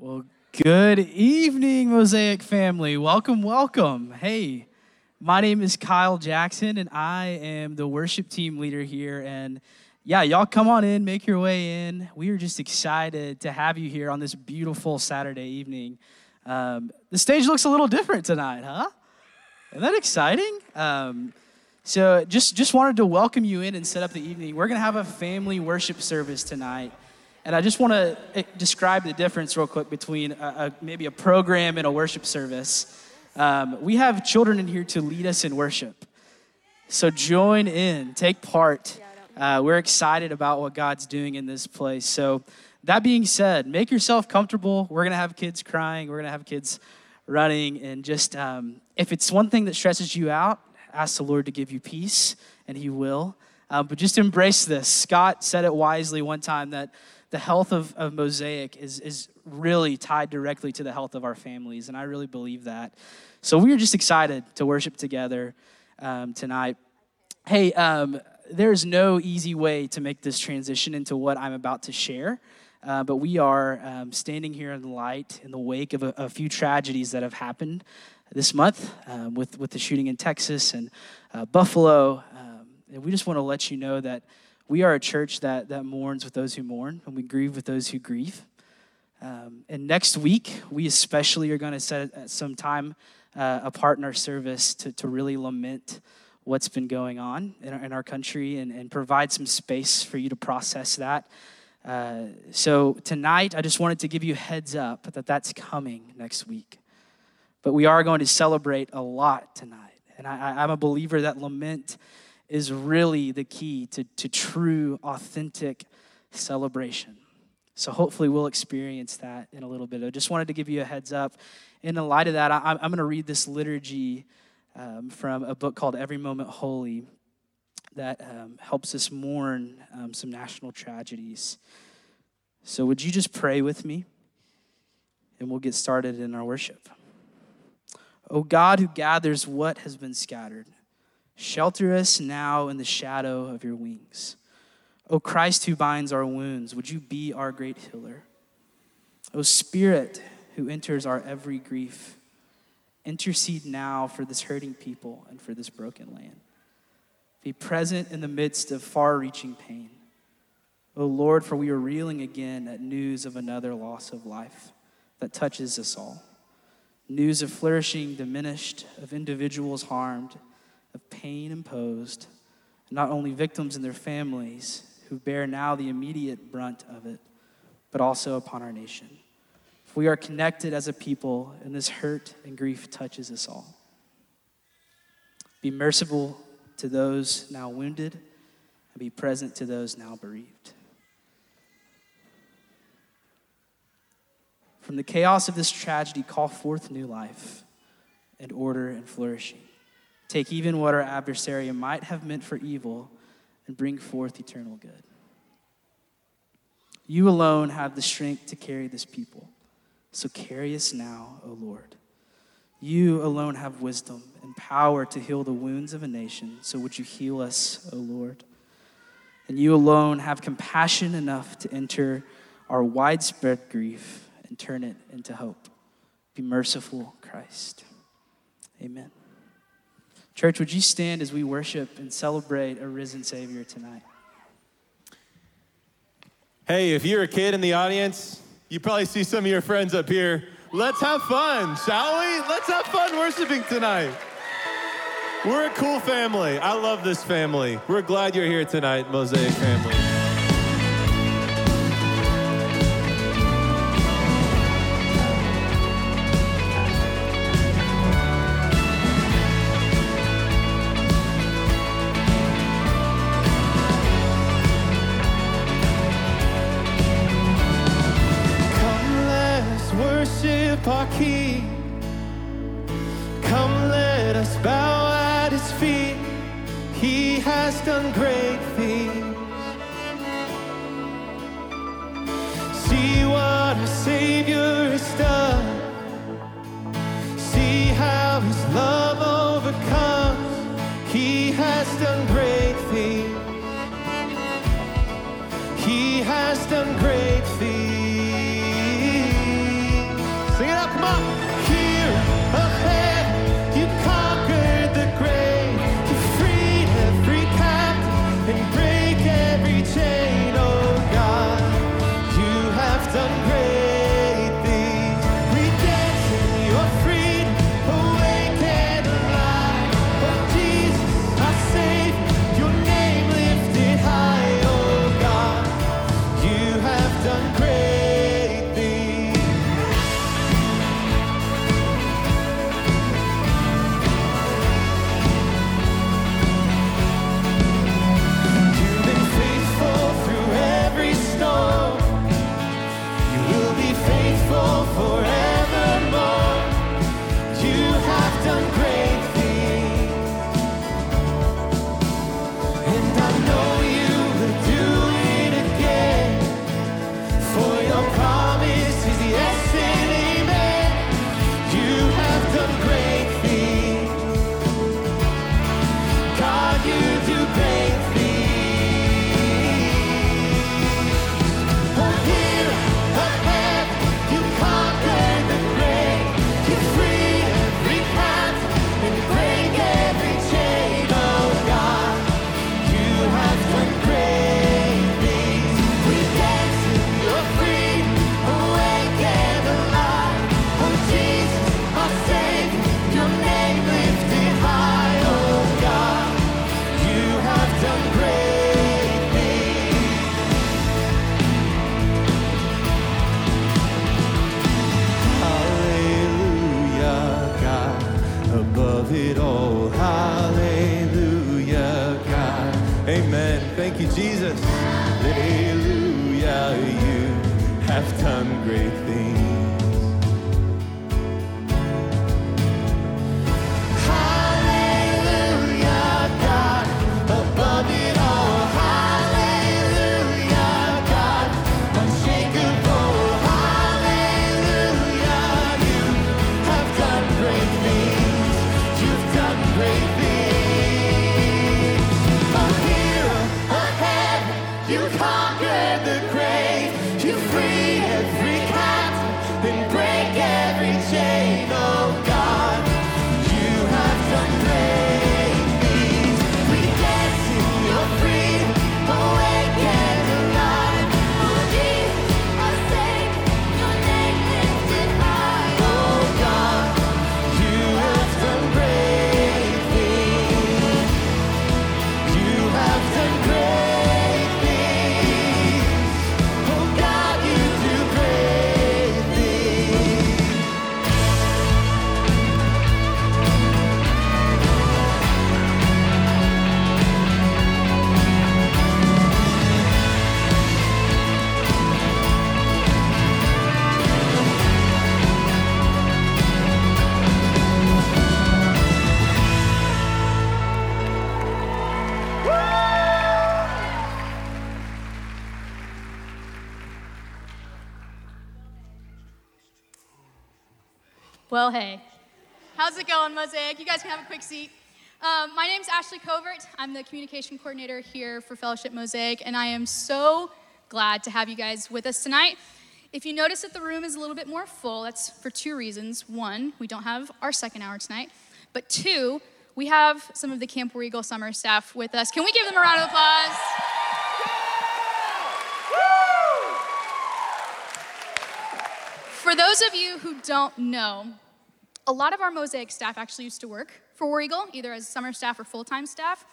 Well, good evening, Mosaic family. Welcome, welcome. Hey, my name is Kyle Jackson, and I am the worship team leader here. And yeah, y'all come on in, make your way in. We are just excited to have you here on this beautiful Saturday evening. Um, the stage looks a little different tonight, huh? Isn't that exciting? Um, so just just wanted to welcome you in and set up the evening. We're gonna have a family worship service tonight. And I just want to eh, describe the difference real quick between a, a, maybe a program and a worship service. Um, we have children in here to lead us in worship. So join in, take part. Uh, we're excited about what God's doing in this place. So, that being said, make yourself comfortable. We're going to have kids crying, we're going to have kids running. And just um, if it's one thing that stresses you out, ask the Lord to give you peace, and He will. Um, but just embrace this. Scott said it wisely one time that the health of, of Mosaic is, is really tied directly to the health of our families, and I really believe that. So we are just excited to worship together um, tonight. Hey, um, there's no easy way to make this transition into what I'm about to share. Uh, but we are um, standing here in the light in the wake of a, a few tragedies that have happened this month um, with, with the shooting in Texas and uh, Buffalo. Um, and we just want to let you know that we are a church that, that mourns with those who mourn, and we grieve with those who grieve. Um, and next week, we especially are going to set some time uh, apart in our service to, to really lament what's been going on in our, in our country and, and provide some space for you to process that. Uh, so, tonight, I just wanted to give you heads up that that's coming next week. But we are going to celebrate a lot tonight. And I, I'm a believer that lament is really the key to, to true, authentic celebration. So hopefully we'll experience that in a little bit. I just wanted to give you a heads up. In the light of that, I, am going to read this liturgy um, from a book called Every Moment Holy that um, helps us mourn um, some national tragedies. So would you just pray with me? And we'll get started in our worship. O God who gathers what has been scattered Shelter us now in the shadow of your wings. O Christ who binds our wounds, would you be our great healer? O Spirit who enters our every grief, intercede now for this hurting people and for this broken land. Be present in the midst of far reaching pain. O Lord, for we are reeling again at news of another loss of life that touches us all. News of flourishing diminished, of individuals harmed of pain imposed, not only victims and their families who bear now the immediate brunt of it, but also upon our nation. If we are connected as a people, and this hurt and grief touches us all. Be merciful to those now wounded, and be present to those now bereaved. From the chaos of this tragedy, call forth new life and order and flourishing. Take even what our adversary might have meant for evil and bring forth eternal good. You alone have the strength to carry this people. So carry us now, O Lord. You alone have wisdom and power to heal the wounds of a nation. So would you heal us, O Lord? And you alone have compassion enough to enter our widespread grief and turn it into hope. Be merciful, Christ. Amen. Church, would you stand as we worship and celebrate a risen Savior tonight? Hey, if you're a kid in the audience, you probably see some of your friends up here. Let's have fun, shall we? Let's have fun worshiping tonight. We're a cool family. I love this family. We're glad you're here tonight, Mosaic family. He has done great things. Amen. Thank you, Jesus. Hallelujah. You have done great things. Well, hey. How's it going, Mosaic? You guys can have a quick seat. Um, my name's Ashley Covert. I'm the communication coordinator here for Fellowship Mosaic, and I am so glad to have you guys with us tonight. If you notice that the room is a little bit more full, that's for two reasons. One, we don't have our second hour tonight, but two, we have some of the Camp Eagle summer staff with us. Can we give them a round of applause? For those of you who don't know, a lot of our Mosaic staff actually used to work for War Eagle, either as summer staff or full time staff.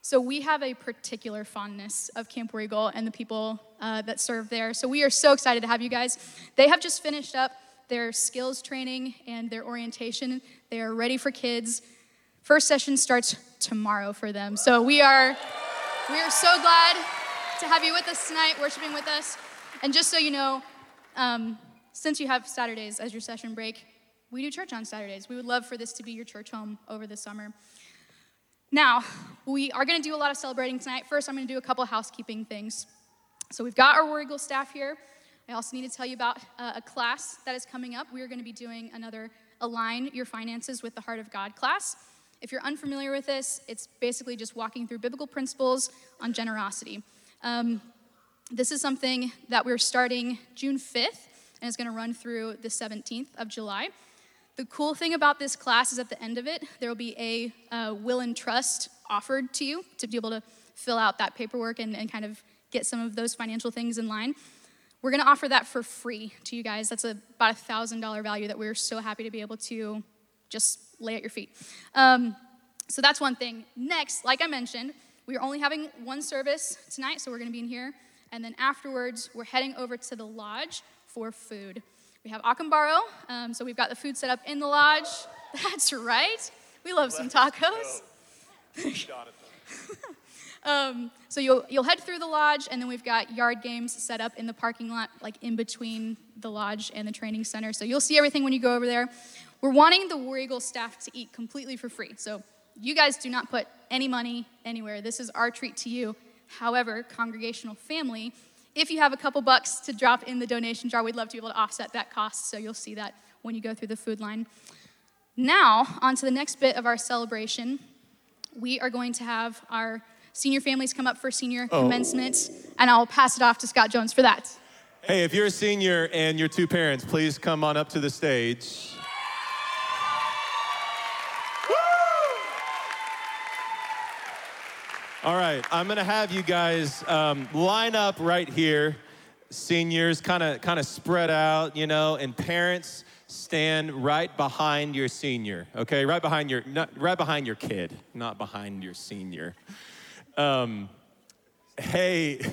So we have a particular fondness of Camp War Eagle and the people uh, that serve there. So we are so excited to have you guys. They have just finished up their skills training and their orientation. They are ready for kids. First session starts tomorrow for them. So we are we are so glad to have you with us tonight, worshiping with us. And just so you know, um, since you have Saturdays as your session break, we do church on Saturdays. We would love for this to be your church home over the summer. Now, we are going to do a lot of celebrating tonight. First, I'm going to do a couple housekeeping things. So, we've got our War Eagle staff here. I also need to tell you about uh, a class that is coming up. We are going to be doing another Align Your Finances with the Heart of God class. If you're unfamiliar with this, it's basically just walking through biblical principles on generosity. Um, this is something that we're starting June 5th and is going to run through the 17th of July. The cool thing about this class is at the end of it, there will be a uh, will and trust offered to you to be able to fill out that paperwork and, and kind of get some of those financial things in line. We're going to offer that for free to you guys. That's a, about a $1,000 value that we're so happy to be able to just lay at your feet. Um, so that's one thing. Next, like I mentioned, we are only having one service tonight, so we're going to be in here. And then afterwards, we're heading over to the lodge for food. We have Acambaro, um, so we've got the food set up in the lodge. That's right. We love some tacos. um, so you'll you'll head through the lodge, and then we've got yard games set up in the parking lot, like in between the lodge and the training center. So you'll see everything when you go over there. We're wanting the War Eagle staff to eat completely for free. So you guys do not put any money anywhere. This is our treat to you. However, congregational family, if you have a couple bucks to drop in the donation jar, we'd love to be able to offset that cost. So you'll see that when you go through the food line. Now, on to the next bit of our celebration. We are going to have our senior families come up for senior Oh. commencement, and I'll pass it off to Scott Jones for that. Hey, if you're a senior and your two parents, please come on up to the stage. All right, I'm gonna have you guys um, line up right here. Seniors kind of kind of spread out, you know, and parents stand right behind your senior. Okay, right behind your not, right behind your kid, not behind your senior. Um, hey.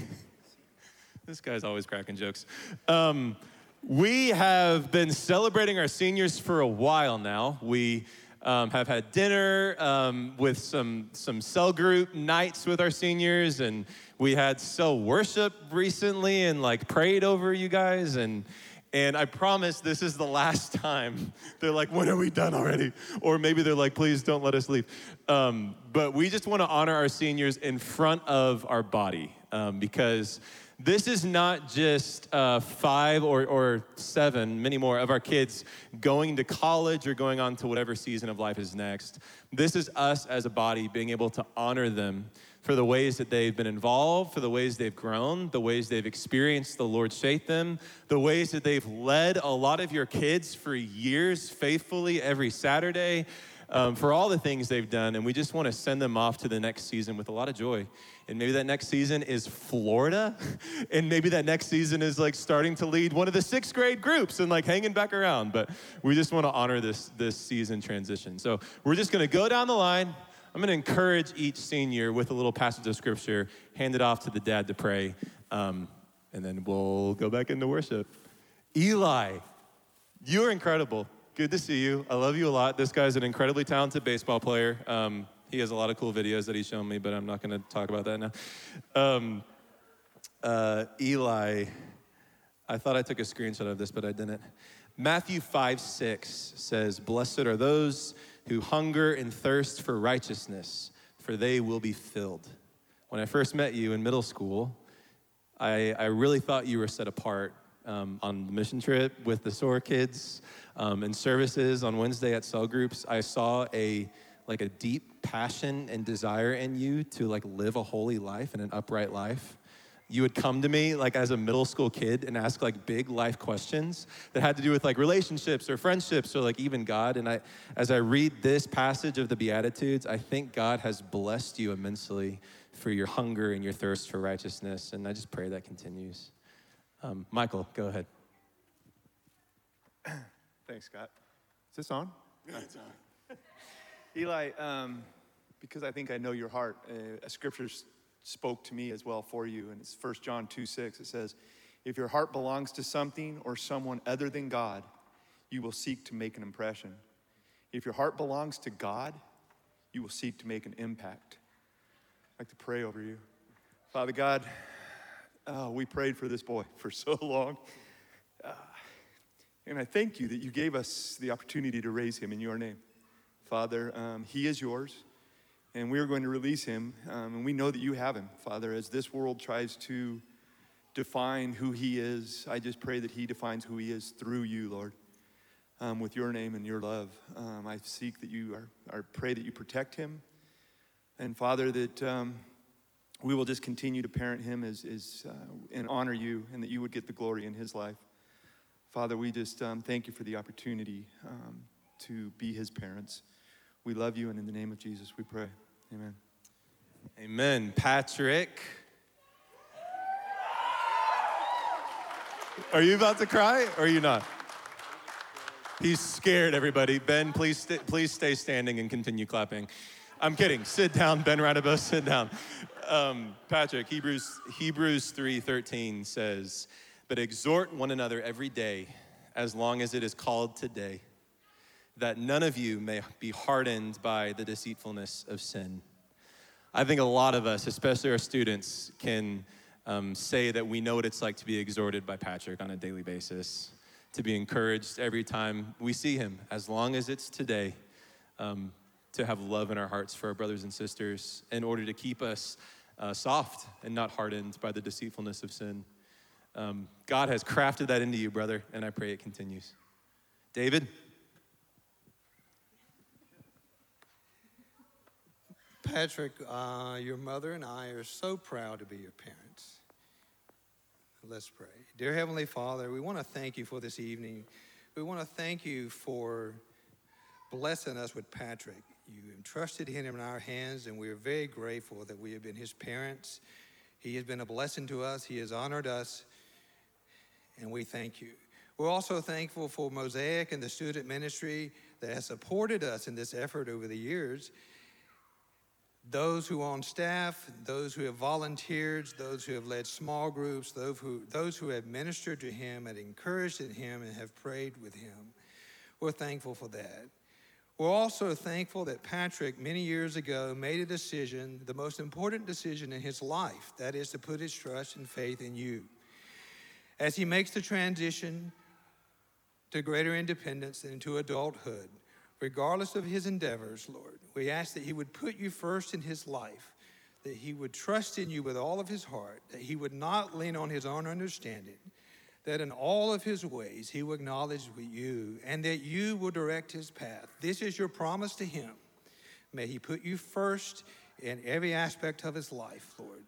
This guy's always cracking jokes. Um, we have been celebrating our seniors for a while now. We um, have had dinner um, with some, some cell group nights with our seniors, and we had cell worship recently and like prayed over you guys. And, and I promise this is the last time. They're like, when are we done already? Or maybe they're like, please don't let us leave. Um, but we just want to honor our seniors in front of our body um, because this is not just uh, five or, or seven, many more of our kids going to college or going on to whatever season of life is next. This is us as a body being able to honor them for the ways that they've been involved, for the ways they've grown, the ways they've experienced the Lord shape them, the ways that they've led a lot of your kids for years faithfully every Saturday, um, for all the things they've done. And we just want to send them off to the next season with a lot of joy. And maybe that next season is Florida. And maybe that next season is like starting to lead one of the sixth grade groups and like hanging back around. But we just want to honor this, this season transition. So we're just going to go down the line. I'm going to encourage each senior with a little passage of scripture, hand it off to the dad to pray, um, and then we'll go back into worship. Eli, you're incredible. Good to see you. I love you a lot. This guy's an incredibly talented baseball player. Um, he has a lot of cool videos that he's shown me, but I'm not going to talk about that now. Um, uh, Eli, I thought I took a screenshot of this, but I didn't. Matthew 5 6 says, Blessed are those who hunger and thirst for righteousness, for they will be filled. When I first met you in middle school, I, I really thought you were set apart um, on the mission trip with the SOAR kids um, and services on Wednesday at cell groups. I saw a like a deep passion and desire in you to like live a holy life and an upright life. You would come to me like as a middle school kid and ask like big life questions that had to do with like relationships or friendships or like even god. And i as i read this passage of the beatitudes i think god has blessed you immensely for your hunger and your thirst for righteousness. And i just pray that continues. Um, michael go ahead thanks scott is this on it's on Eli, um, because I think I know your heart, uh, a scripture spoke to me as well for you, and it's 1 John 2 6. It says, If your heart belongs to something or someone other than God, you will seek to make an impression. If your heart belongs to God, you will seek to make an impact. I'd like to pray over you. Father God, oh, we prayed for this boy for so long. And I thank you that you gave us the opportunity to raise him in your name. Father, um, he is yours, and we are going to release him. Um, and we know that you have him, Father, as this world tries to define who he is. I just pray that he defines who he is through you, Lord, um, with your name and your love. Um, I seek that you are, or pray that you protect him. And Father, that um, we will just continue to parent him as, as uh, and honor you, and that you would get the glory in his life. Father, we just um, thank you for the opportunity to be his parents. We love you, and in the name of Jesus, we pray. Amen. Amen. Patrick. Are you about to cry or are you not? He's scared, everybody. Ben, please, st- please stay standing and continue clapping. I'm kidding. Sit down, Ben Radabo, sit down. Um, Patrick, Hebrews, Hebrews 3.13 says, But exhort one another every day, as long as it is called today, that none of you may be hardened by the deceitfulness of sin. I think a lot of us, especially our students, can um, say that we know what it's like to be exhorted by Patrick on a daily basis, to be encouraged every time we see him, as long as it's today, um, to have love in our hearts for our brothers and sisters in order to keep us uh, soft and not hardened by the deceitfulness of sin. Um, God has crafted that into you, brother, and I pray it continues. David? Patrick, uh, your mother and I are so proud to be your parents. Let's pray. Dear Heavenly Father, we want to thank you for this evening. We want to thank you for blessing us with Patrick. You entrusted him in our hands, and we are very grateful that we have been his parents. He has been a blessing to us, he has honored us, and we thank you. We're also thankful for Mosaic and the student ministry that has supported us in this effort over the years those who are on staff, those who have volunteered, those who have led small groups, those who, those who have ministered to him and encouraged him and have prayed with him. We're thankful for that. We're also thankful that Patrick, many years ago, made a decision, the most important decision in his life that is, to put his trust and faith in you. As he makes the transition to greater independence and into adulthood, regardless of his endeavors, Lord, we ask that he would put you first in his life, that he would trust in you with all of his heart, that he would not lean on his own understanding that in all of his ways he will acknowledge you and that you will direct his path. This is your promise to him. May he put you first in every aspect of his life, Lord.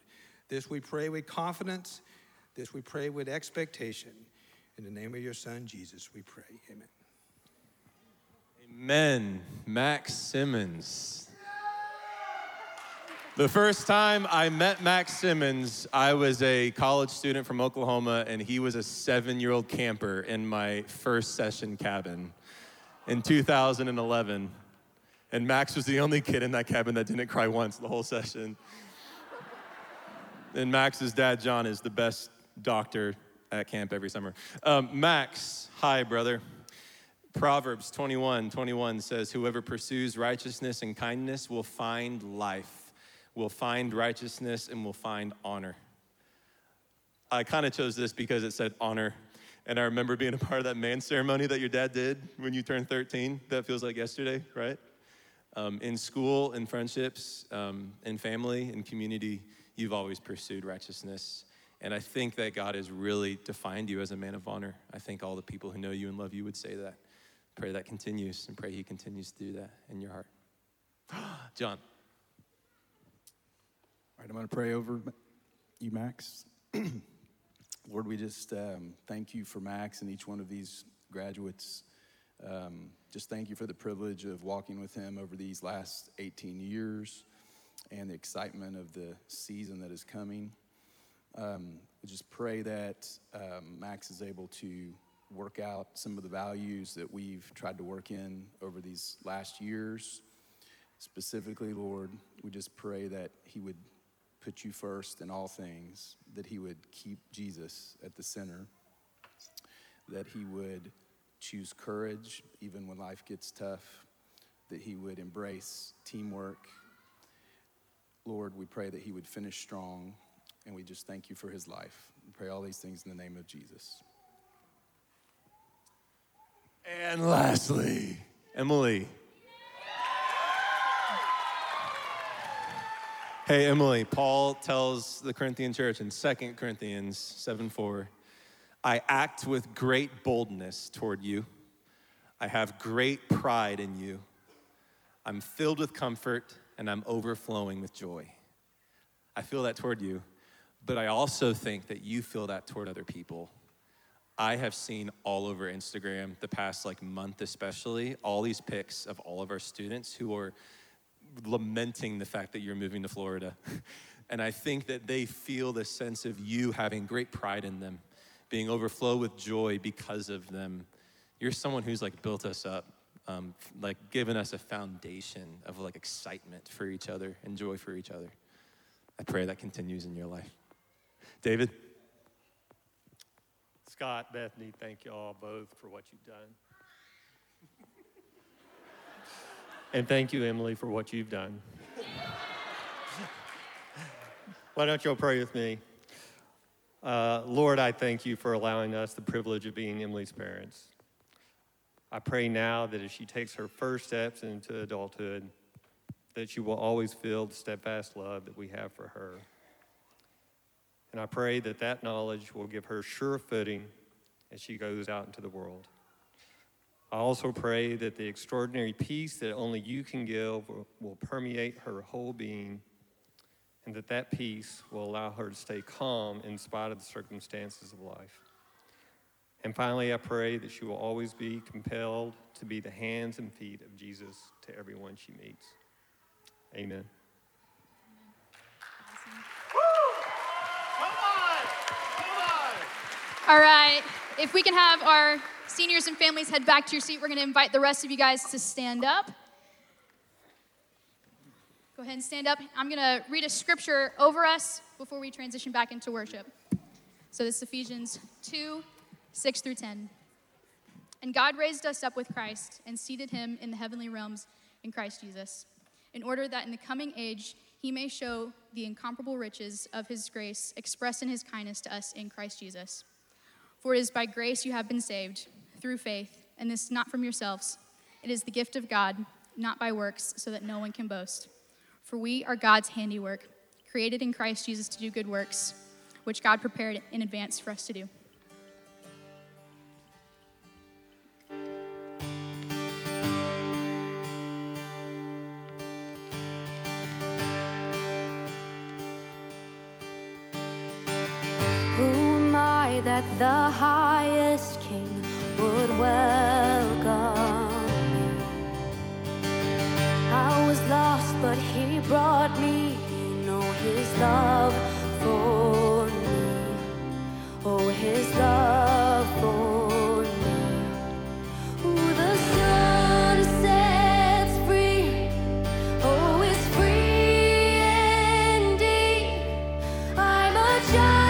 This we pray with confidence. This we pray with expectation. In the name of your son, Jesus, we pray. Amen. Amen. Max Simmons. The first time I met Max Simmons, I was a college student from Oklahoma, and he was a seven year old camper in my first session cabin in 2011. And Max was the only kid in that cabin that didn't cry once the whole session. And Max's dad, John, is the best doctor at camp every summer. Um, Max, hi, brother. Proverbs 21 21 says, Whoever pursues righteousness and kindness will find life will find righteousness and will find honor. I kind of chose this because it said honor. And I remember being a part of that man ceremony that your dad did when you turned 13. That feels like yesterday, right? Um, in school, in friendships, um, in family, in community, you've always pursued righteousness. And I think that God has really defined you as a man of honor. I think all the people who know you and love you would say that. Pray that continues and pray He continues to do that in your heart. John. All right, I'm going to pray over you, Max. Lord, we just um, thank you for Max and each one of these graduates. Um, just thank you for the privilege of walking with him over these last 18 years and the excitement of the season that is coming. Um, we just pray that um, Max is able to work out some of the values that we've tried to work in over these last years. Specifically, Lord, we just pray that he would put you first in all things, that he would keep Jesus at the center, that he would choose courage even when life gets tough, that he would embrace teamwork. Lord, we pray that he would finish strong, and we just thank you for his life. We pray all these things in the name of Jesus. And lastly, Emily. Hey, Emily, Paul tells the Corinthian church in 2 Corinthians 7 4, I act with great boldness toward you. I have great pride in you. I'm filled with comfort and I'm overflowing with joy. I feel that toward you, but I also think that you feel that toward other people. I have seen all over Instagram the past like month especially all these pics of all of our students who are lamenting the fact that you're moving to Florida. and I think that they feel the sense of you having great pride in them, being overflow with joy because of them. You're someone who's like built us up, um, like given us a foundation of like excitement for each other and joy for each other. I pray that continues in your life. David? Scott, Bethany, thank you all both for what you've done. And thank you, Emily, for what you've done. Why don't you all pray with me? Uh, Lord, I thank you for allowing us the privilege of being Emily's parents. I pray now that as she takes her first steps into adulthood, that she will always feel the steadfast love that we have for her. And I pray that that knowledge will give her sure footing as she goes out into the world. I also pray that the extraordinary peace that only you can give will, permeate her whole being and that that peace will allow her to stay calm in spite of the circumstances of life. And finally, I pray that she will always be compelled to be the hands and feet of Jesus to everyone she meets. Amen. All right. If we can have our seniors and families head back to your seat, we're going to invite the rest of you guys to stand up. Go ahead and stand up. I'm going to read a scripture over us before we transition back into worship. So this is Ephesians 2 6 through 10. And God raised us up with Christ and seated him in the heavenly realms in Christ Jesus, in order that in the coming age he may show the incomparable riches of his grace expressed in his kindness to us in Christ Jesus. For it is by grace you have been saved, through faith, and this not from yourselves. It is the gift of God, not by works, so that no one can boast. For we are God's handiwork, created in Christ Jesus to do good works, which God prepared in advance for us to do. Just.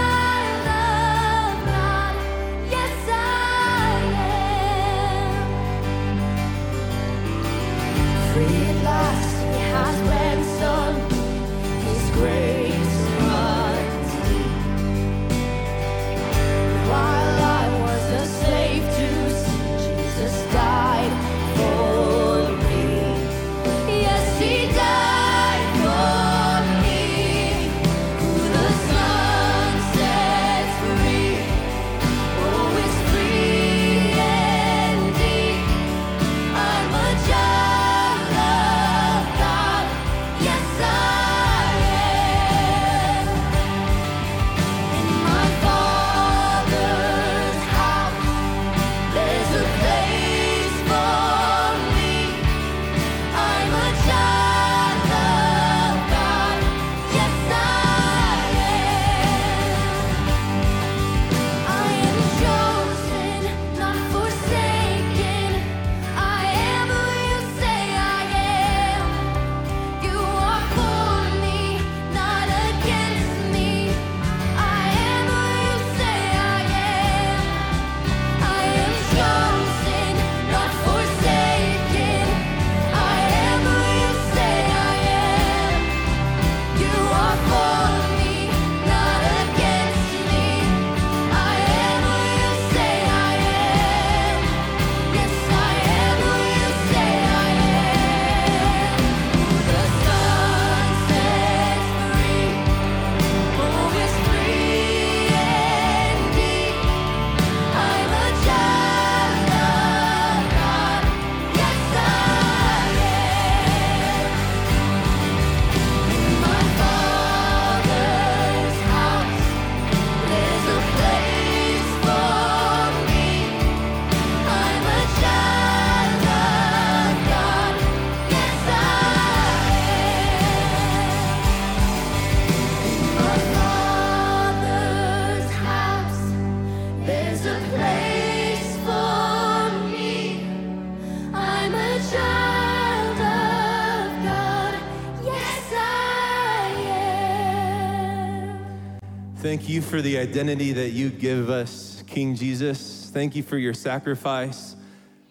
Thank you for the identity that you give us, King Jesus. Thank you for your sacrifice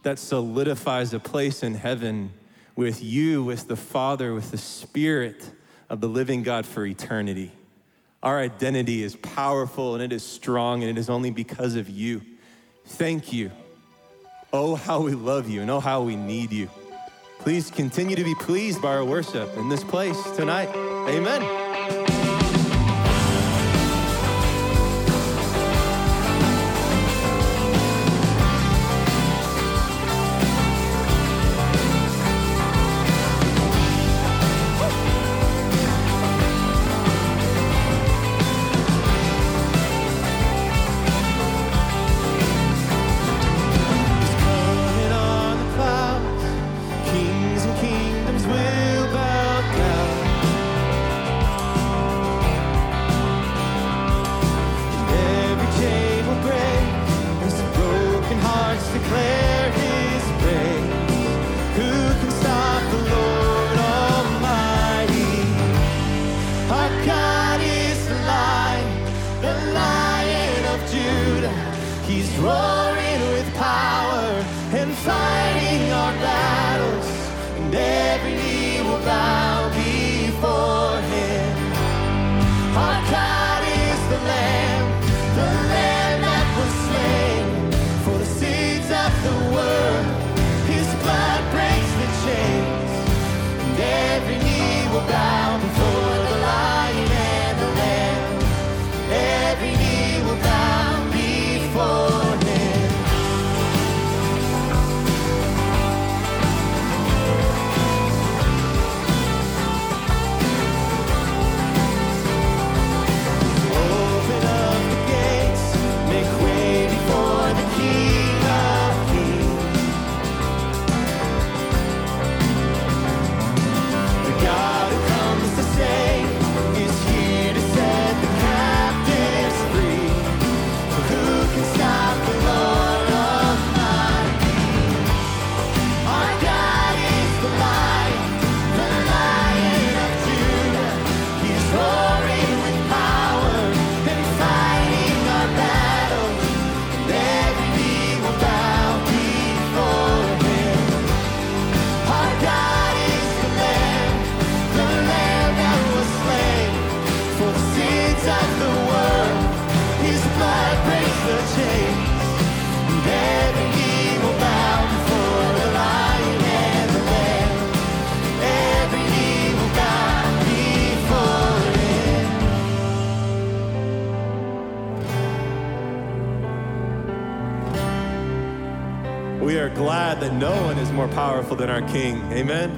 that solidifies a place in heaven with you, with the Father, with the Spirit of the living God for eternity. Our identity is powerful and it is strong, and it is only because of you. Thank you. Oh, how we love you, and oh, how we need you. Please continue to be pleased by our worship in this place tonight. Amen. Than our King. Amen.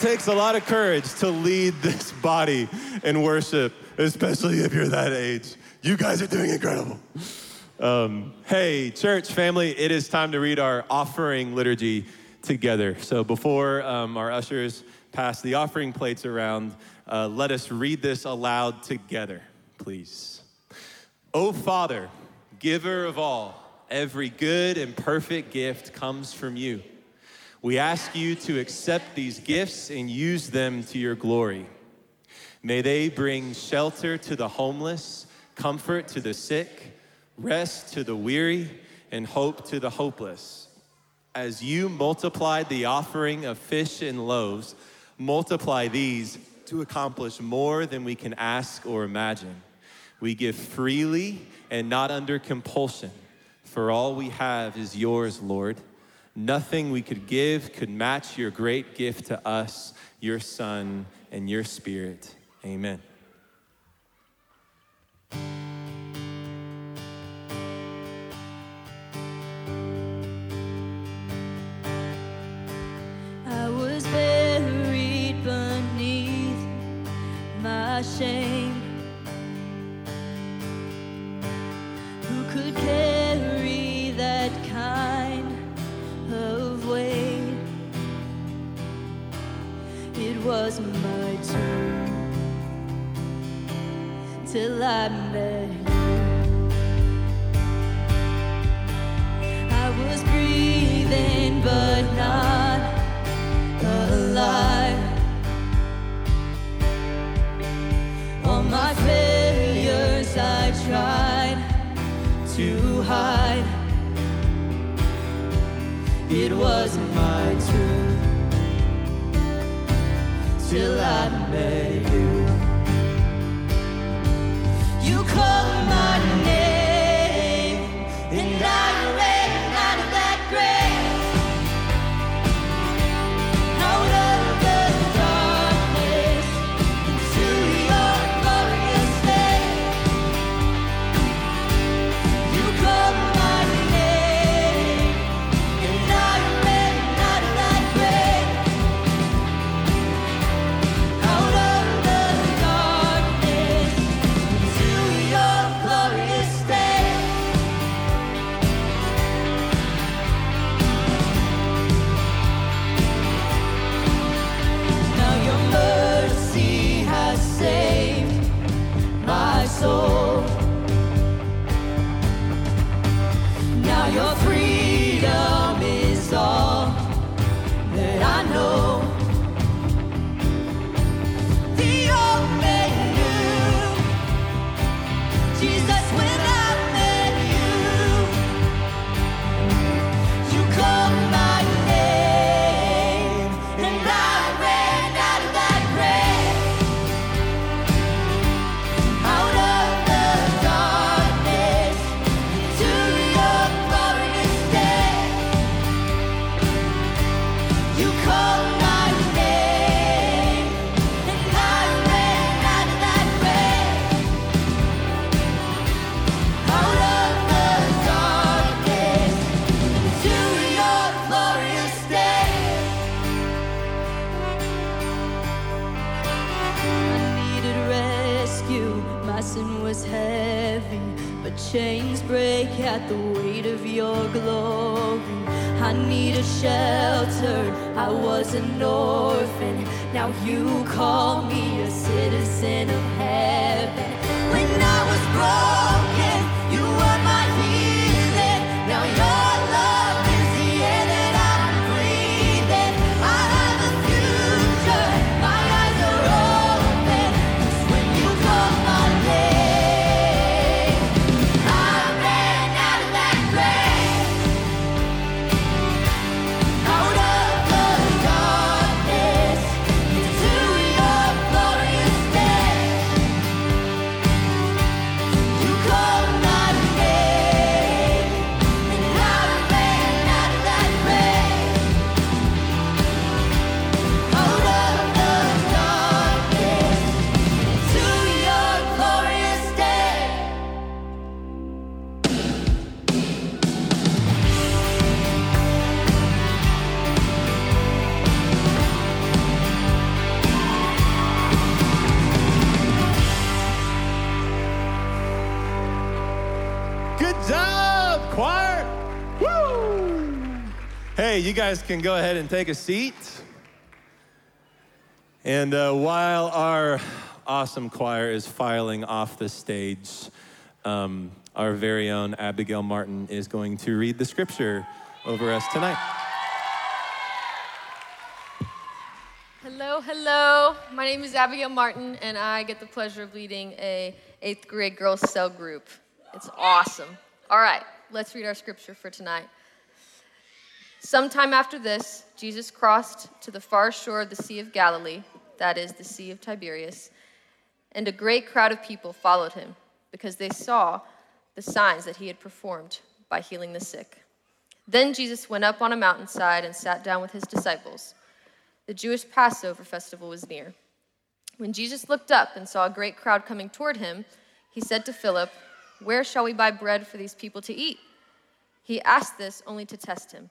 Takes a lot of courage to lead this body in worship, especially if you're that age. You guys are doing incredible. Um, hey, church family, it is time to read our offering liturgy together. So before um, our ushers pass the offering plates around, uh, let us read this aloud together, please. O Father, giver of all, every good and perfect gift comes from you. We ask you to accept these gifts and use them to your glory. May they bring shelter to the homeless, comfort to the sick, rest to the weary, and hope to the hopeless. As you multiplied the offering of fish and loaves, multiply these to accomplish more than we can ask or imagine. We give freely and not under compulsion, for all we have is yours, Lord. Nothing we could give could match your great gift to us, your Son, and your Spirit. Amen. I was buried beneath my shame. Who could carry was my turn till I met you. I was breathing, but not alive. All my failures I tried to hide. It was till I met at the weight of your glory. I need a shelter. I was an orphan. Now you call me a citizen of heaven. When I was broken, you guys can go ahead and take a seat. And uh, while our awesome choir is filing off the stage, um, our very own Abigail Martin is going to read the scripture over us tonight. Hello, hello. My name is Abigail Martin, and I get the pleasure of leading a eighth grade girls cell group. It's awesome. All right, let's read our scripture for tonight. Sometime after this, Jesus crossed to the far shore of the Sea of Galilee, that is, the Sea of Tiberias, and a great crowd of people followed him because they saw the signs that he had performed by healing the sick. Then Jesus went up on a mountainside and sat down with his disciples. The Jewish Passover festival was near. When Jesus looked up and saw a great crowd coming toward him, he said to Philip, Where shall we buy bread for these people to eat? He asked this only to test him,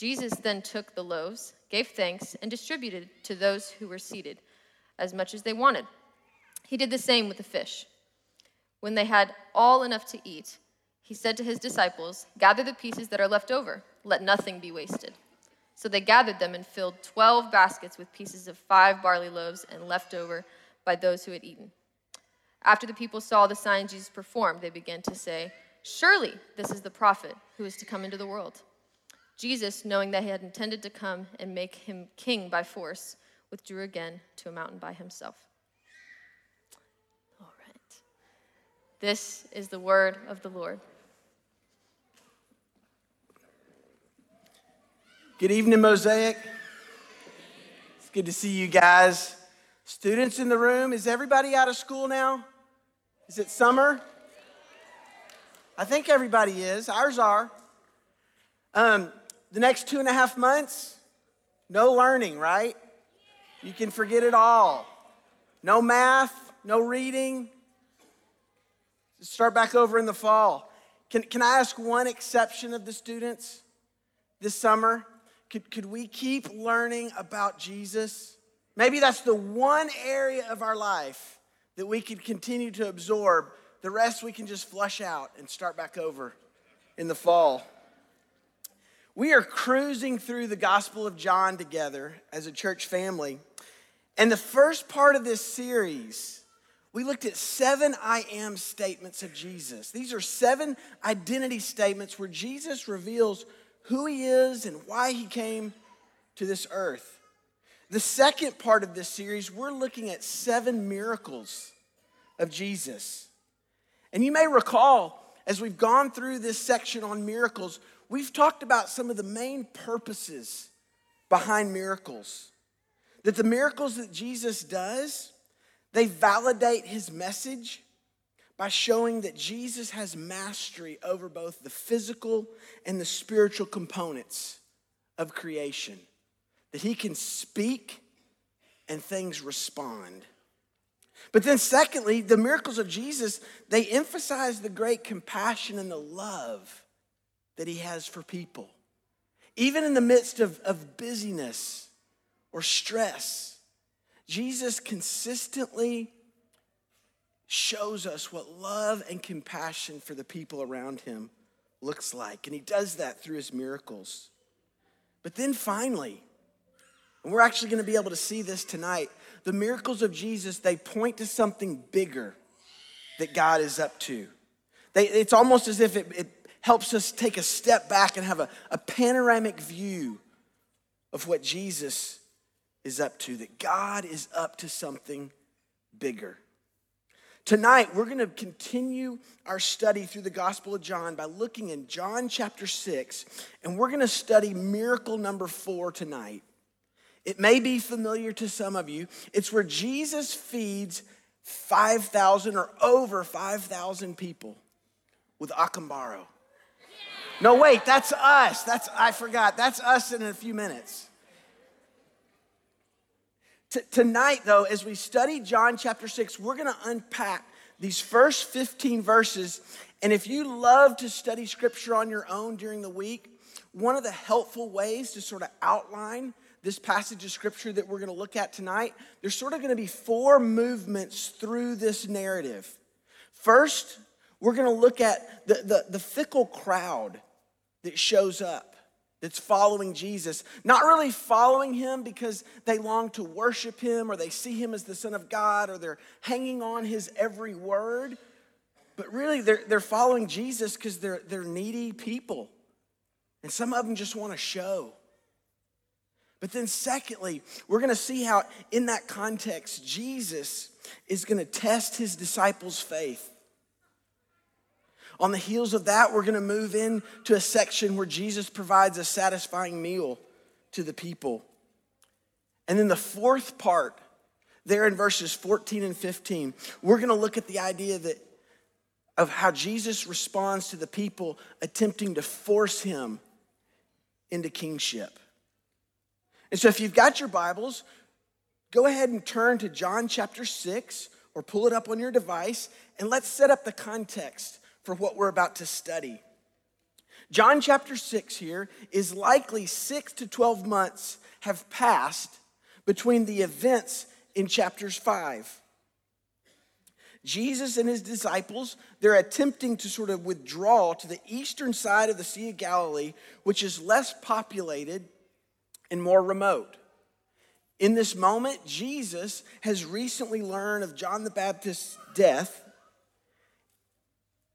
Jesus then took the loaves, gave thanks, and distributed to those who were seated as much as they wanted. He did the same with the fish. When they had all enough to eat, he said to his disciples, Gather the pieces that are left over, let nothing be wasted. So they gathered them and filled 12 baskets with pieces of five barley loaves and left over by those who had eaten. After the people saw the sign Jesus performed, they began to say, Surely this is the prophet who is to come into the world. Jesus, knowing that he had intended to come and make him king by force, withdrew again to a mountain by himself. All right. This is the word of the Lord. Good evening, Mosaic. It's good to see you guys. Students in the room, is everybody out of school now? Is it summer? I think everybody is. Ours are. Um, the next two and a half months, no learning, right? You can forget it all. No math, no reading. Start back over in the fall. Can, can I ask one exception of the students this summer? Could, could we keep learning about Jesus? Maybe that's the one area of our life that we could continue to absorb. The rest we can just flush out and start back over in the fall. We are cruising through the Gospel of John together as a church family. And the first part of this series, we looked at seven I am statements of Jesus. These are seven identity statements where Jesus reveals who he is and why he came to this earth. The second part of this series, we're looking at seven miracles of Jesus. And you may recall, as we've gone through this section on miracles, we've talked about some of the main purposes behind miracles. That the miracles that Jesus does, they validate his message by showing that Jesus has mastery over both the physical and the spiritual components of creation, that he can speak and things respond. But then, secondly, the miracles of Jesus, they emphasize the great compassion and the love that he has for people. Even in the midst of, of busyness or stress, Jesus consistently shows us what love and compassion for the people around him looks like. And he does that through his miracles. But then finally, and we're actually going to be able to see this tonight, the miracles of Jesus, they point to something bigger that God is up to. They, it's almost as if it, it helps us take a step back and have a, a panoramic view of what Jesus is up to, that God is up to something bigger. Tonight, we're going to continue our study through the Gospel of John by looking in John chapter 6, and we're going to study miracle number four tonight. It may be familiar to some of you. It's where Jesus feeds 5,000 or over 5,000 people with Acambaro. No, wait, that's us. That's I forgot. That's us in a few minutes. T- tonight, though, as we study John chapter 6, we're going to unpack these first 15 verses. And if you love to study scripture on your own during the week, one of the helpful ways to sort of outline this passage of scripture that we're going to look at tonight, there's sort of going to be four movements through this narrative. First, we're going to look at the, the, the fickle crowd that shows up, that's following Jesus. Not really following him because they long to worship him or they see him as the Son of God or they're hanging on his every word, but really they're, they're following Jesus because they're, they're needy people. And some of them just want to show. But then, secondly, we're going to see how, in that context, Jesus is going to test his disciples' faith. On the heels of that, we're going to move into a section where Jesus provides a satisfying meal to the people. And then the fourth part, there in verses 14 and 15, we're going to look at the idea that of how Jesus responds to the people attempting to force him into kingship. And so if you've got your Bibles, go ahead and turn to John chapter 6 or pull it up on your device and let's set up the context for what we're about to study. John chapter 6 here is likely 6 to 12 months have passed between the events in chapters 5. Jesus and his disciples, they're attempting to sort of withdraw to the eastern side of the Sea of Galilee, which is less populated and more remote. In this moment, Jesus has recently learned of John the Baptist's death,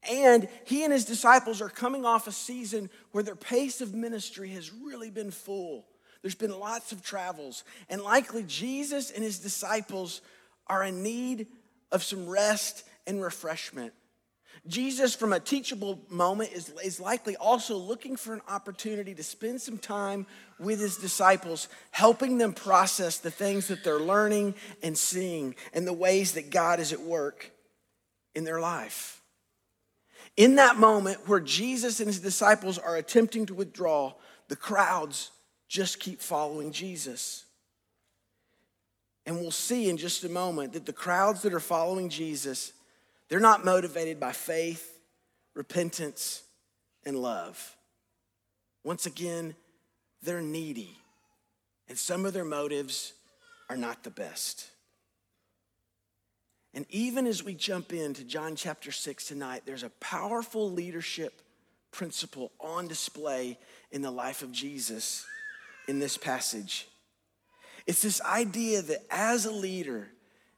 and he and his disciples are coming off a season where their pace of ministry has really been full. There's been lots of travels, and likely Jesus and his disciples are in need of some rest and refreshment. Jesus, from a teachable moment, is, is likely also looking for an opportunity to spend some time with his disciples, helping them process the things that they're learning and seeing and the ways that God is at work in their life. In that moment where Jesus and his disciples are attempting to withdraw, the crowds just keep following Jesus. And we'll see in just a moment that the crowds that are following Jesus they're not motivated by faith, repentance, and love. Once again, they're needy, and some of their motives are not the best. And even as we jump into John chapter 6 tonight, there's a powerful leadership principle on display in the life of Jesus in this passage. It's this idea that as a leader,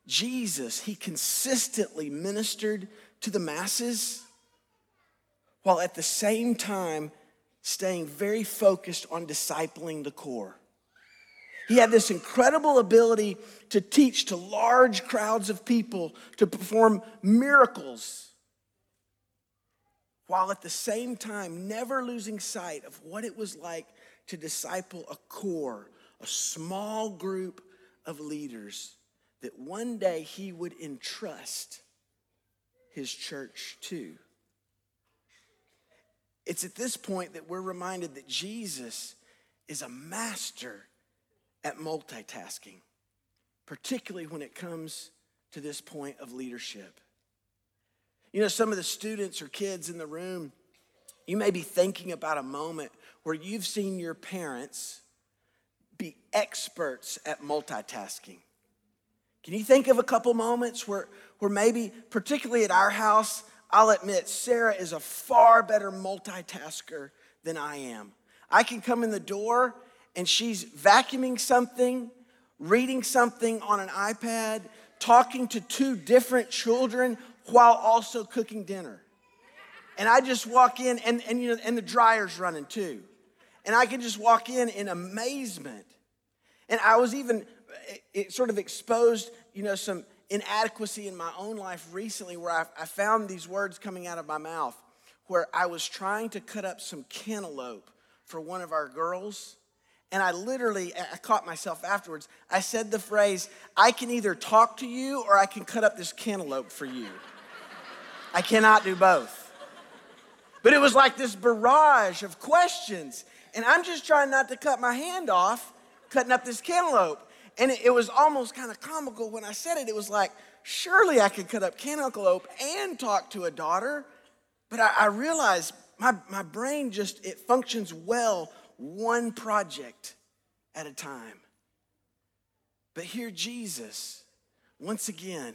Jesus, he consistently ministered to the masses while at the same time staying very focused on discipling the core. He had this incredible ability to teach to large crowds of people, to perform miracles, while at the same time never losing sight of what it was like to disciple a core, a small group of leaders that one day he would entrust his church to. It's at this point that we're reminded that Jesus is a master at multitasking, particularly when it comes to this point of leadership. You know, some of the students or kids in the room, you may be thinking about a moment where you've seen your parents be experts at multitasking. Can you think of a couple moments where, where maybe, particularly at our house, I'll admit Sarah is a far better multitasker than I am. I can come in the door and she's vacuuming something, reading something on an iPad, talking to two different children while also cooking dinner. And I just walk in and, and you know and the dryer's running too. And I can just walk in in amazement. And I was even it sort of exposed, you know, some inadequacy in my own life recently where I, I found these words coming out of my mouth where I was trying to cut up some cantaloupe for one of our girls. And I literally, I caught myself afterwards. I said the phrase, I can either talk to you or I can cut up this cantaloupe for you. I cannot do both. But it was like this barrage of questions. And I'm just trying not to cut my hand off cutting up this cantaloupe. And it, was almost kind of comical when I said it. It was like, surely I could cut up cantaloupe and talk to a daughter. But I, I realized my, my brain just, it functions well one project at a time. But here, Jesus, once again,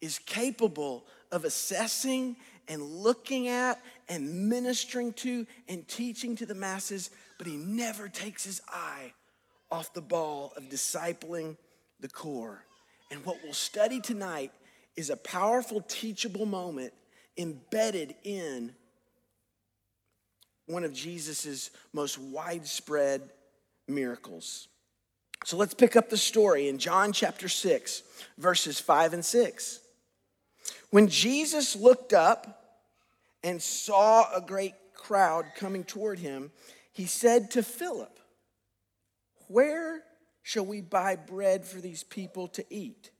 is capable of assessing and looking at and ministering to and teaching to the masses, but he never takes his eye off the ball of discipling the core. And what we'll study tonight is a powerful, teachable moment embedded in one of Jesus' most widespread miracles. So let's pick up the story in John chapter 6, verses 5 and 6. When Jesus looked up and saw a great crowd coming toward him, he said to Philip, where shall we buy bread for these people to eat?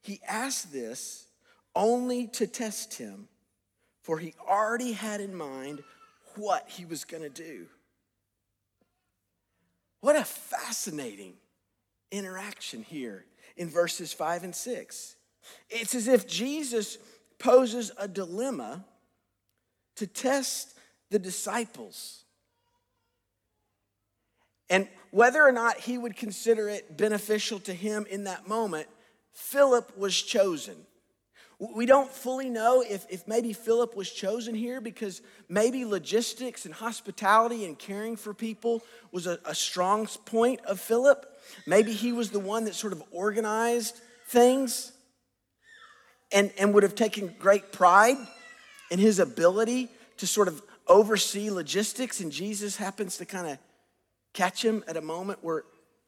He asked this only to test him, for he already had in mind what he was going to do. What a fascinating interaction here in verses 5 and 6. It's as if Jesus poses a dilemma to test the disciples. And whether or not he would consider it beneficial to him in that moment, Philip was chosen. We don't fully know if, if maybe Philip was chosen here because maybe logistics and hospitality and caring for people was a, a strong point of Philip. Maybe he was the one that sort of organized things and, and would have taken great pride in his ability to sort of oversee logistics, and Jesus happens to kind of catch him at a moment where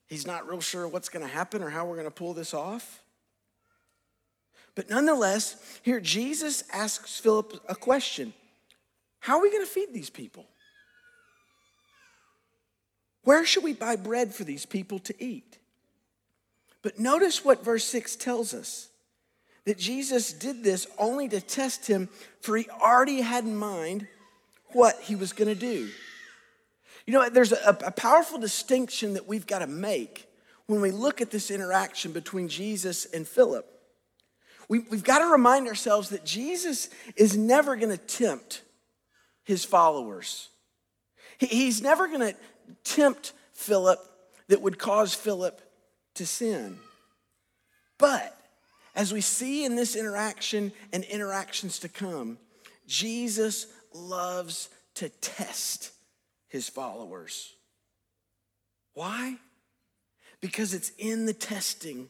he's not real sure what's going to happen or how we're going to pull this off. But nonetheless, here Jesus asks Philip a question How are we going to feed these people? Where should we buy bread for these people to eat? But notice what verse 6 tells us that Jesus did this only to test him, for he already had in mind what he was going to do. You know, there's a, a powerful distinction that we've got to make when we look at this interaction between Jesus and Philip. We, have got to remind ourselves that Jesus is never going to tempt his followers. He, he's never going to tempt Philip that would cause Philip to sin. But as we see in this interaction and interactions to come, Jesus loves to test his followers. Why? Because it's in the testing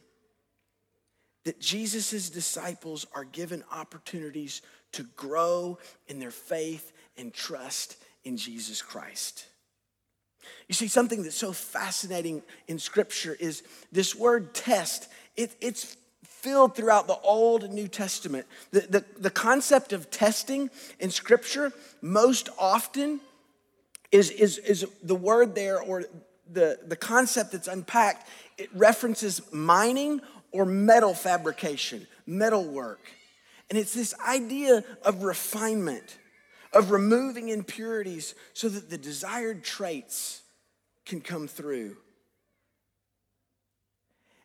that Jesus' disciples are given opportunities to grow in their faith and trust in Jesus Christ. You see, something that's so fascinating in Scripture is this word test, it, it's filled throughout the Old and New Testament. The, the, the concept of testing in Scripture most often is, is, is the word there or the, the concept that's unpacked, it references mining or metal fabrication, metal work. And it's this idea of refinement, of removing impurities so that the desired traits can come through.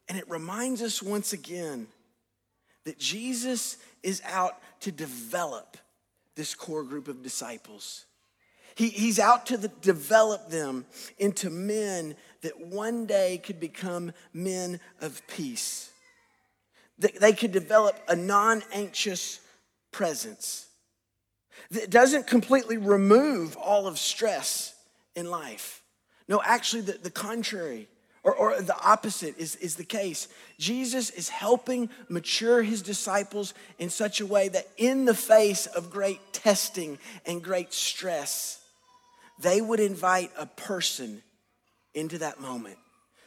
And it reminds us once again that Jesus is out to develop this core group of disciples. He, he's out to the, develop them into men that one day could become men of peace. That they could develop a non anxious presence that doesn't completely remove all of stress in life. No, actually, the, the contrary. Or, or, the opposite is, is the case. Jesus is helping mature his disciples in such a way that, in the face of great testing and great stress, they would invite a person into that moment,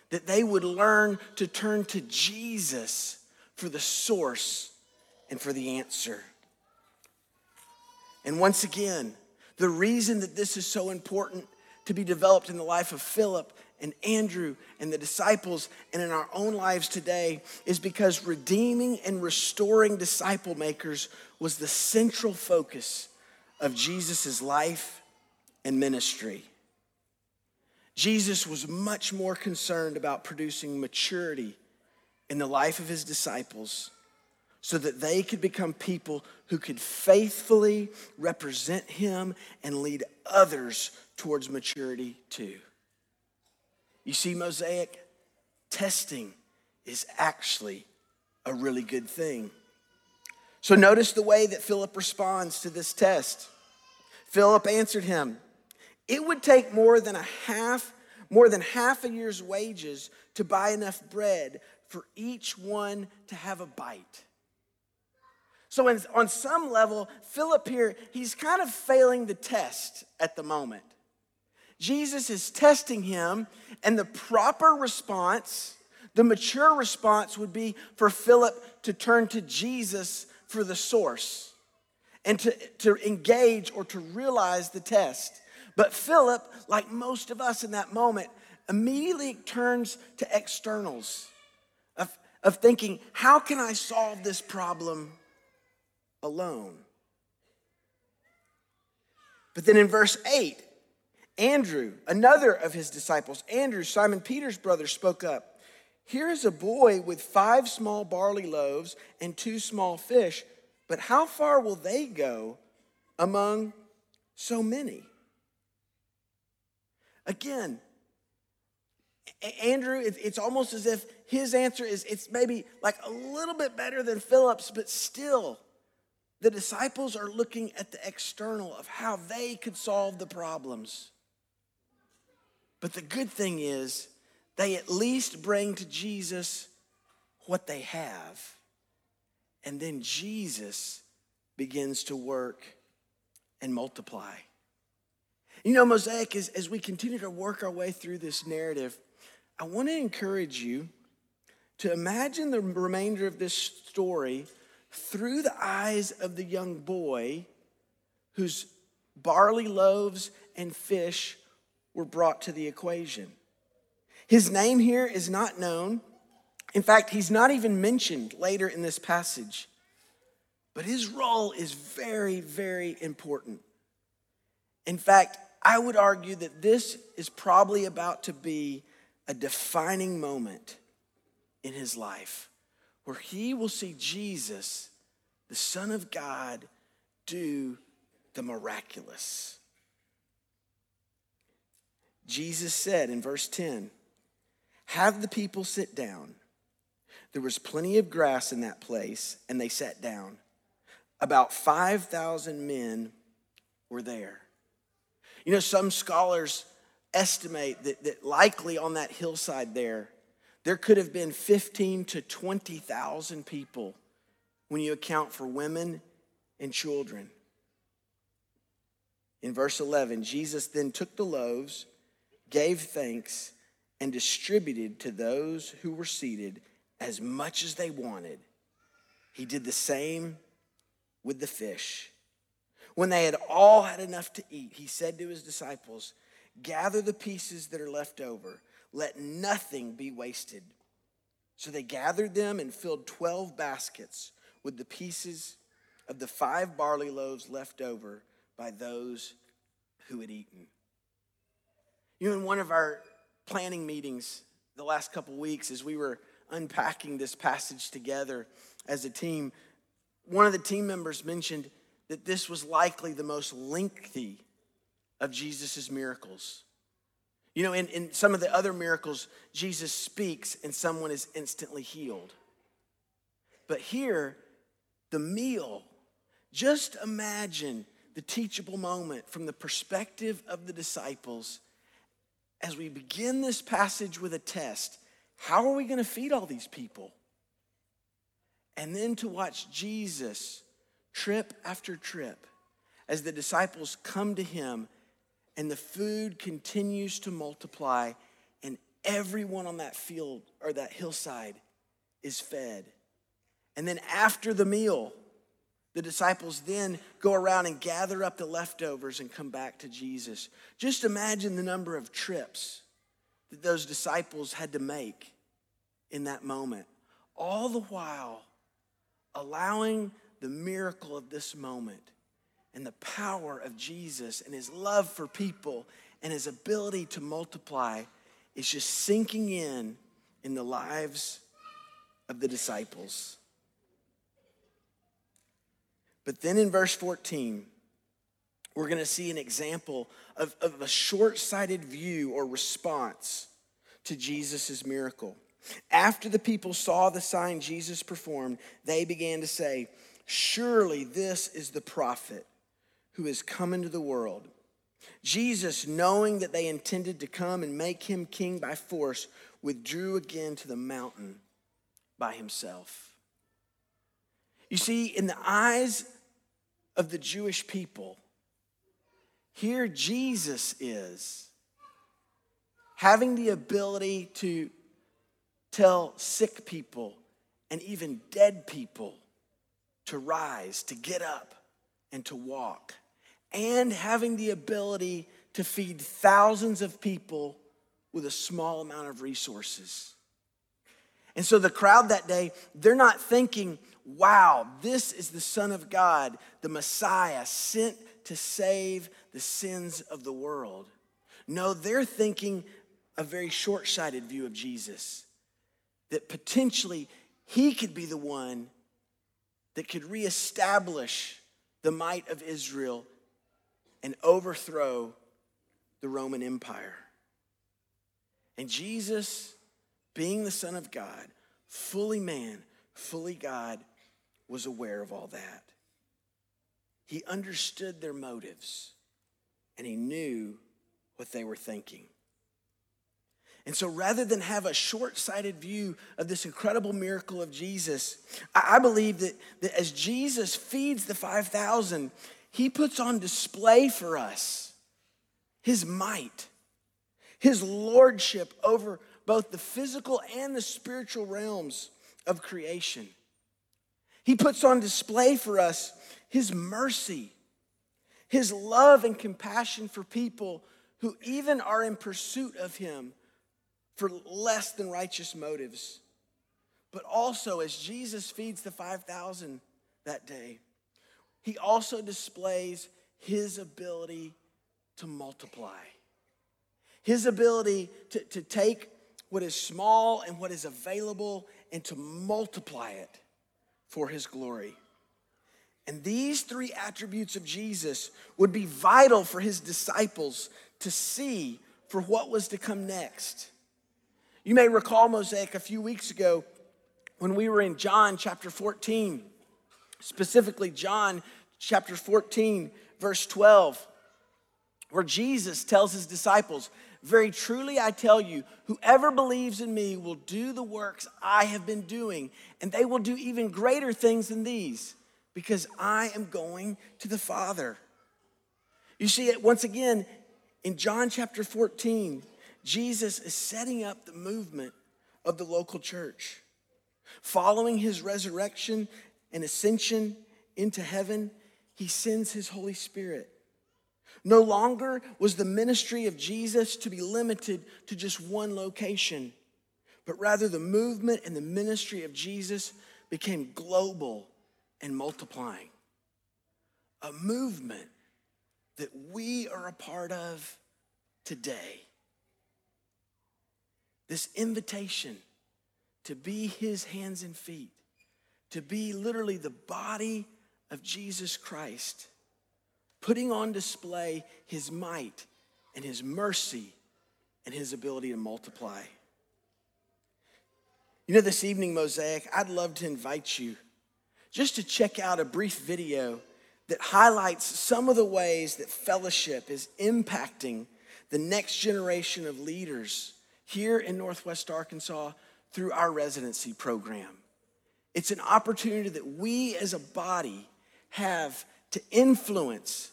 that they would learn to turn to Jesus for the source and for the answer. And once again, the reason that this is so important to be developed in the life of Philip and Andrew and the disciples and in our own lives today is because redeeming and restoring disciple makers was the central focus of Jesus' life and ministry. Jesus was much more concerned about producing maturity in the life of his disciples so that they could become people who could faithfully represent him and lead others towards maturity too. You see, Mosaic, testing is actually a really good thing. So notice the way that Philip responds to this test. Philip answered him, it would take more than a half, more than half a year's wages to buy enough bread for each one to have a bite. So, in, on some level, Philip here, he's kind of failing the test at the moment. Jesus is testing him, and the proper response, the mature response, would be for Philip to turn to Jesus for the source and to, to engage or to realize the test. But Philip, like most of us in that moment, immediately turns to externals of, thinking, how can I solve this problem alone? But then in verse 8, Andrew, another of his disciples, Andrew, Simon Peter's brother, spoke up. Here is a boy with five small barley loaves and two small fish, but how far will they go among so many? Again, Andrew, it's almost as if his answer is it's maybe like a little bit better than Philip's, but still, the disciples are looking at the external of how they could solve the problems. But the good thing is, they at least bring to Jesus what they have. And then Jesus begins to work and multiply. You know, Mosaic, as, as we continue to work our way through this narrative, I want to encourage you to imagine the remainder of this story through the eyes of the young boy whose barley loaves and fish were brought to the equation. His name here is not known. In fact, he's not even mentioned later in this passage. But his role is very, very important. In fact, I would argue that this is probably about to be a defining moment in his life where he will see Jesus, the Son of God, do the miraculous. Jesus said in verse 10, Have the people sit down. There was plenty of grass in that place, and they sat down. About 5,000 men were there. You know, some scholars estimate that, that likely on that hillside there, there could have been 15 to 20,000 people when you account for women and children. In verse 11, Jesus then took the loaves, gave thanks, and distributed to those who were seated as much as they wanted. He did the same with the fish. When they had all had enough to eat, he said to his disciples, Gather the pieces that are left over, let nothing be wasted. So they gathered them and filled 12 baskets with the pieces of the five barley loaves left over by those who had eaten. You know, in one of our planning meetings the last couple weeks, as we were unpacking this passage together as a team, one of the team members mentioned that this was likely the most lengthy of Jesus' miracles. You know, in, in some of the other miracles, Jesus speaks and someone is instantly healed. But here, the meal, just imagine the teachable moment from the perspective of the disciples as we begin this passage with a test. How are we going to feed all these people? And then to watch Jesus trip after trip as the disciples come to him and the food continues to multiply and everyone on that field or that hillside is fed. And then after the meal, the disciples then go around and gather up the leftovers and come back to Jesus. Just imagine the number of trips that those disciples had to make in that moment. All the while allowing the miracle of this moment and the power of Jesus and his love for people and his ability to multiply is just sinking in in the lives of the disciples. But then in verse 14, we're going to see an example of, of a short sighted view or response to Jesus' miracle. After the people saw the sign Jesus performed, they began to say, Surely this is the prophet who has come into the world. Jesus, knowing that they intended to come and make him king by force, withdrew again to the mountain by himself. You see, in the eyes of the Jewish people, here Jesus is having the ability to tell sick people and even dead people to rise, to get up, and to walk, and having the ability to feed thousands of people with a small amount of resources. And so the crowd that day, they're not thinking, wow, this is the Son of God, the Messiah sent to save the sins of the world. No, they're thinking a very short sighted view of Jesus, that potentially he could be the one that could reestablish the might of Israel and overthrow the Roman Empire. And Jesus, being the Son of God, fully man, fully God, was aware of all that. He understood their motives and he knew what they were thinking. And so rather than have a short sighted view of this incredible miracle of Jesus, I believe that, that as Jesus feeds the 5,000, he puts on display for us his might, his lordship over both the physical and the spiritual realms of creation. He puts on display for us his mercy, his love and compassion for people who even are in pursuit of him for less than righteous motives. But also, as Jesus feeds the 5,000 that day, he also displays his ability to multiply, his ability to, to take what is small and what is available and to multiply it for his glory. And these three attributes of Jesus would be vital for his disciples to see for what was to come next. You may recall Mosaic a few weeks ago when we were in John chapter 14, specifically John chapter 14, verse 12, where Jesus tells his disciples, Very truly I tell you, whoever believes in me will do the works I have been doing, and they will do even greater things than these, because I am going to the Father. You see it once again in John chapter 14. Jesus is setting up the movement of the local church. Following his resurrection and ascension into heaven, he sends his Holy Spirit. No longer was the ministry of Jesus to be limited to just one location, but rather the movement and the ministry of Jesus became global and multiplying. a movement that we are a part of today. This invitation to be his hands and feet, to be literally the body of Jesus Christ, putting on display his might and his mercy and his ability to multiply. You know, this evening, Mosaic, I'd love to invite you just to check out a brief video that highlights some of the ways that fellowship is impacting the next generation of leaders here in Northwest Arkansas through our residency program. It's an opportunity that we as a body have to influence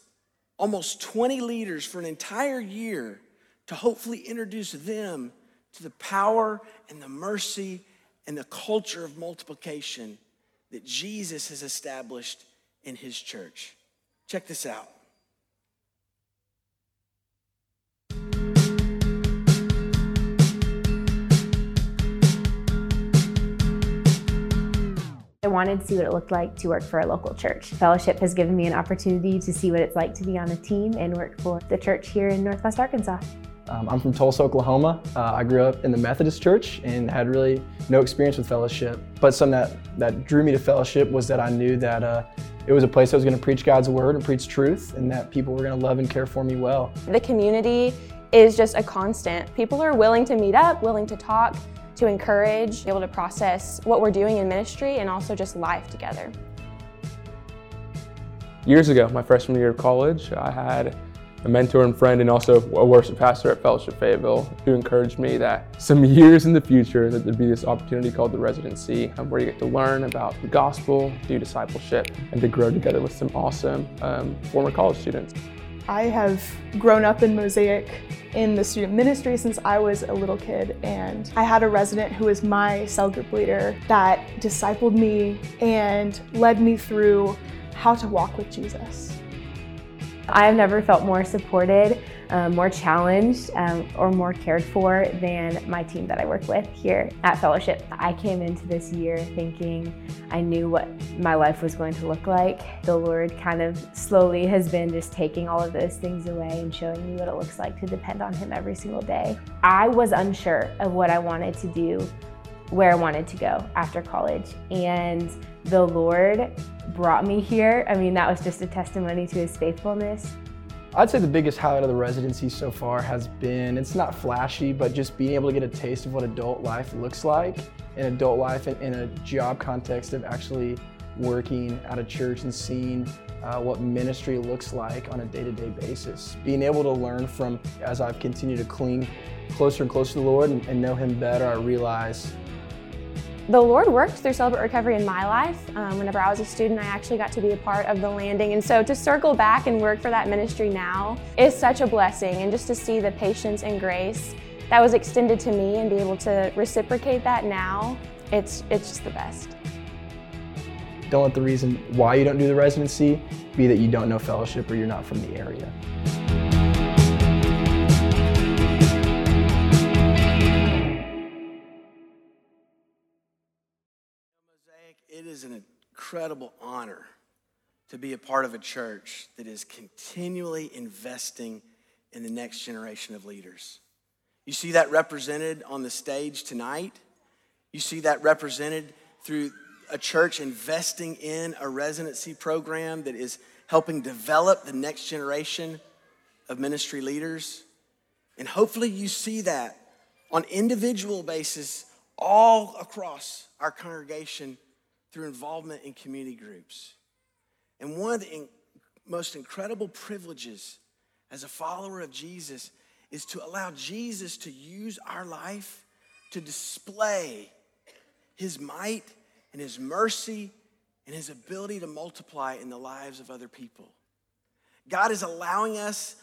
almost 20 leaders for an entire year to hopefully introduce them to the power and the mercy and the culture of multiplication that Jesus has established in his church. Check this out. I wanted to see what it looked like to work for a local church. Fellowship has given me an opportunity to see what it's like to be on a team and work for the church here in Northwest Arkansas. Um, I'm from Tulsa, Oklahoma. Uh, I grew up in the Methodist church and had really no experience with fellowship. But something that, that drew me to fellowship was that I knew that uh, it was a place I was going to preach God's word and preach truth, and that people were going to love and care for me well. The community is just a constant. People are willing to meet up, willing to talk, to encourage, be able to process what we're doing in ministry and also just life together. Years ago, my freshman year of college, I had a mentor and friend and also a worship pastor at Fellowship Fayetteville who encouraged me that some years in the future that there'd be this opportunity called the residency um, where you get to learn about the gospel, do discipleship, and to grow together with some awesome um, former college students. I have grown up in Mosaic in the student ministry since I was a little kid, and I had a resident who was my cell group leader that discipled me and led me through how to walk with Jesus. I have never felt more supported, um, more challenged, um, or more cared for than my team that I work with here at Fellowship. I came into this year thinking I knew what my life was going to look like. The Lord kind of slowly has been just taking all of those things away and showing me what it looks like to depend on Him every single day. I was unsure of what I wanted to do, where I wanted to go after college, and the Lord brought me here. I mean, that was just a testimony to his faithfulness. I'd say the biggest highlight of the residency so far has been it's not flashy, but just being able to get a taste of what adult life looks like in adult life in, in a job context of actually working at a church and seeing uh, what ministry looks like on a day to day basis. Being able to learn from, as I've continued to cling closer and closer to the Lord and, and know Him better, I realize the Lord worked through Celebrate Recovery in my life. Um, whenever I was a student, I actually got to be a part of the landing. And so to circle back and work for that ministry now is such a blessing. And just to see the patience and grace that was extended to me and be able to reciprocate that now, it's, it's just the best. Don't let the reason why you don't do the residency be that you don't know fellowship or you're not from the area. Is an incredible honor to be a part of a church that is continually investing in the next generation of leaders. You see that represented on the stage tonight. You see that represented through a church investing in a residency program that is helping develop the next generation of ministry leaders. And hopefully you see that on individual basis all across our congregation through involvement in community groups. And one of the in- most incredible privileges as a follower of Jesus is to allow Jesus to use our life to display his might and his mercy and his ability to multiply in the lives of other people. God is allowing us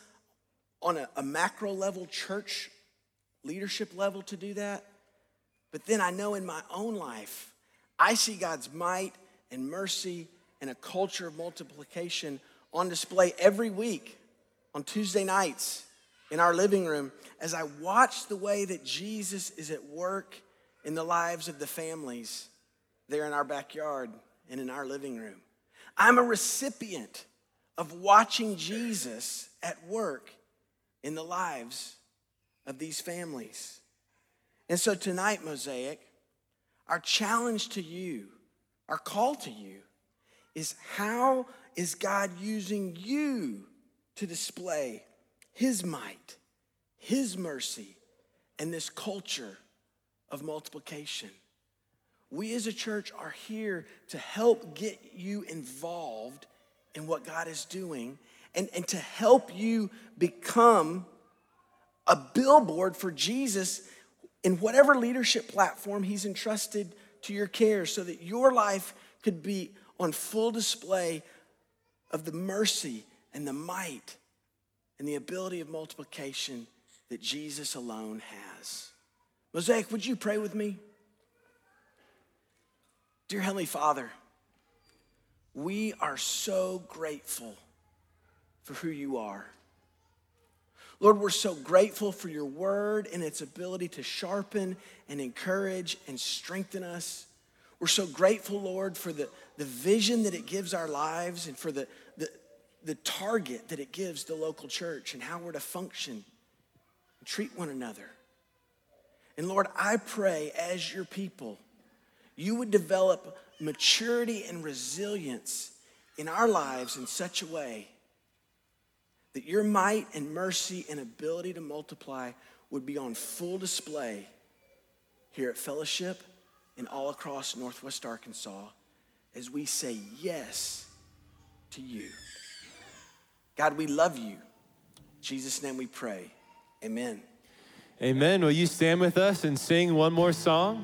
on a, a macro level, church leadership level, to do that. But then I know in my own life, I see God's might and mercy and a culture of multiplication on display every week on Tuesday nights in our living room as I watch the way that Jesus is at work in the lives of the families there in our backyard and in our living room. I'm a recipient of watching Jesus at work in the lives of these families. And so tonight, Mosaic, our challenge to you, our call to you, is how is God using you to display His might, His mercy, and this culture of multiplication? We as a church are here to help get you involved in what God is doing and, and to help you become a billboard for Jesus in whatever leadership platform He's entrusted to your care so that your life could be on full display of the mercy and the might and the ability of multiplication that Jesus alone has. Mosaic, would you pray with me? Dear Heavenly Father, we are so grateful for who you are. Lord, we're so grateful for your word and its ability to sharpen and encourage and strengthen us. We're so grateful, Lord, for the, the vision that it gives our lives and for the, the, the target that it gives the local church and how we're to function and treat one another. And Lord, I pray as your people, you would develop maturity and resilience in our lives in such a way that your might and mercy and ability to multiply would be on full display here at Fellowship and all across Northwest Arkansas as we say yes to you. God, we love you. In Jesus' name we pray. Amen. Amen. Will you stand with us and sing one more song?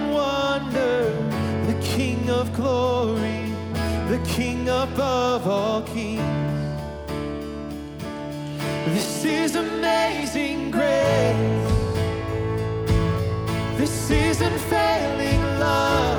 King above all kings. This is amazing grace. This is unfailing love.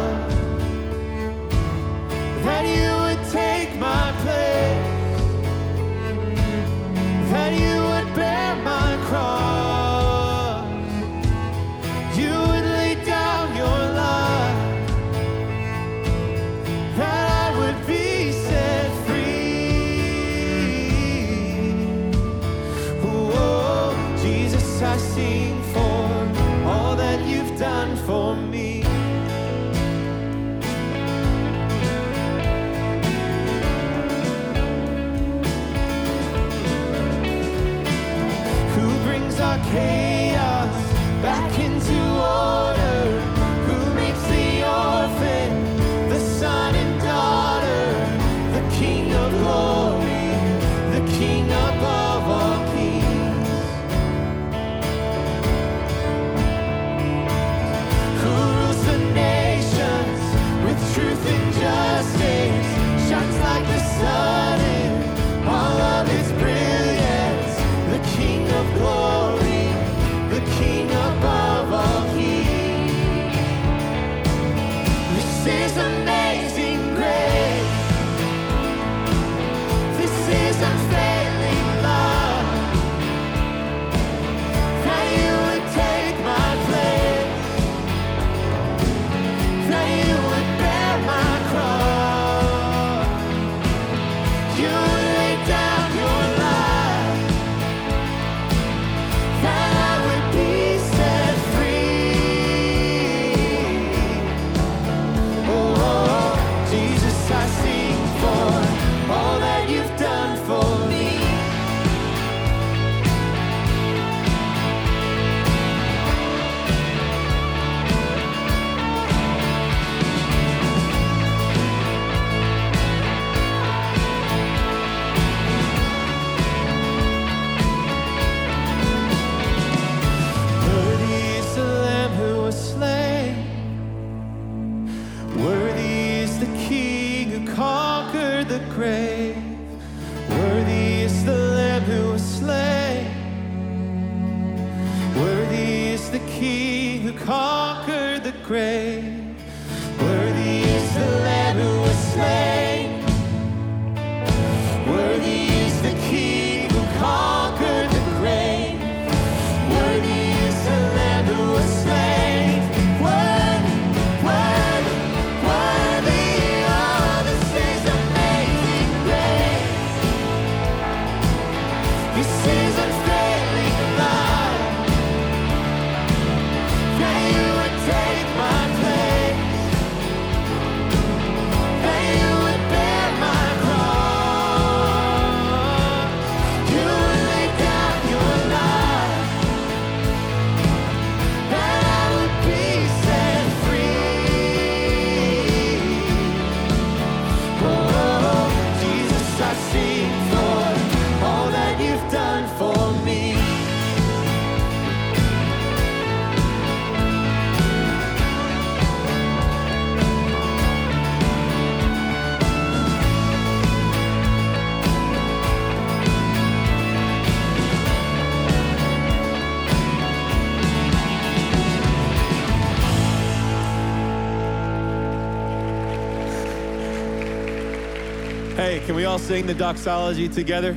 All sing the doxology together?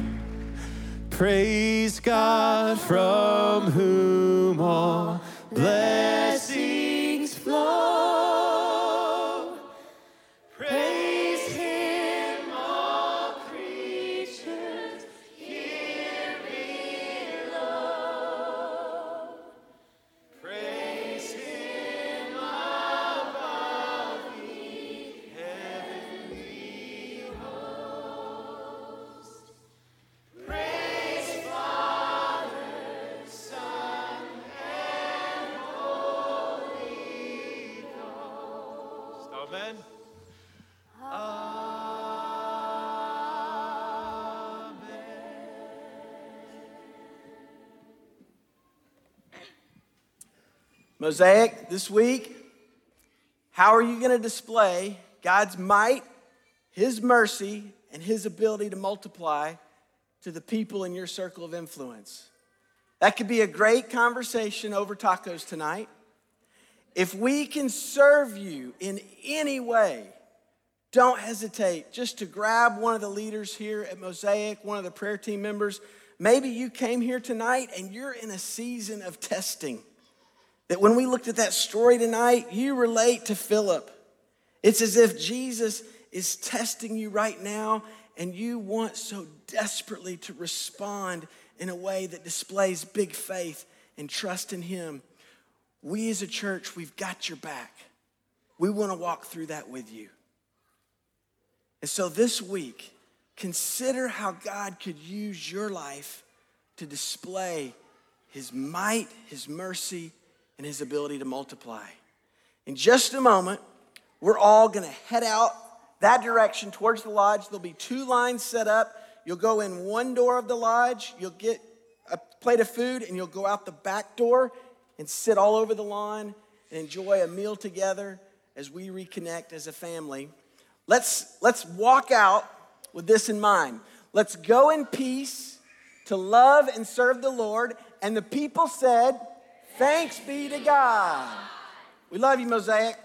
Praise God from whom all Mosaic, this week, how are you going to display God's might, His mercy, and His ability to multiply to the people in your circle of influence? That could be a great conversation over tacos tonight. If we can serve you in any way, don't hesitate just to grab one of the leaders here at Mosaic, one of the prayer team members. Maybe you came here tonight and you're in a season of testing. That when we looked at that story tonight, you relate to Philip. It's as if Jesus is testing you right now and you want so desperately to respond in a way that displays big faith and trust in Him. We as a church, we've got your back. We want to walk through that with you. And so this week, consider how God could use your life to display His might, His mercy, and His ability to multiply. In just a moment, we're all going to head out that direction towards the lodge. There'll be two lines set up. You'll go in one door of the lodge, you'll get a plate of food, and you'll go out the back door and sit all over the lawn and enjoy a meal together as we reconnect as a family. Let's, let's walk out with this in mind. Let's go in peace to love and serve the Lord. And the people said, Thanks be to God. We love you, Mosaic.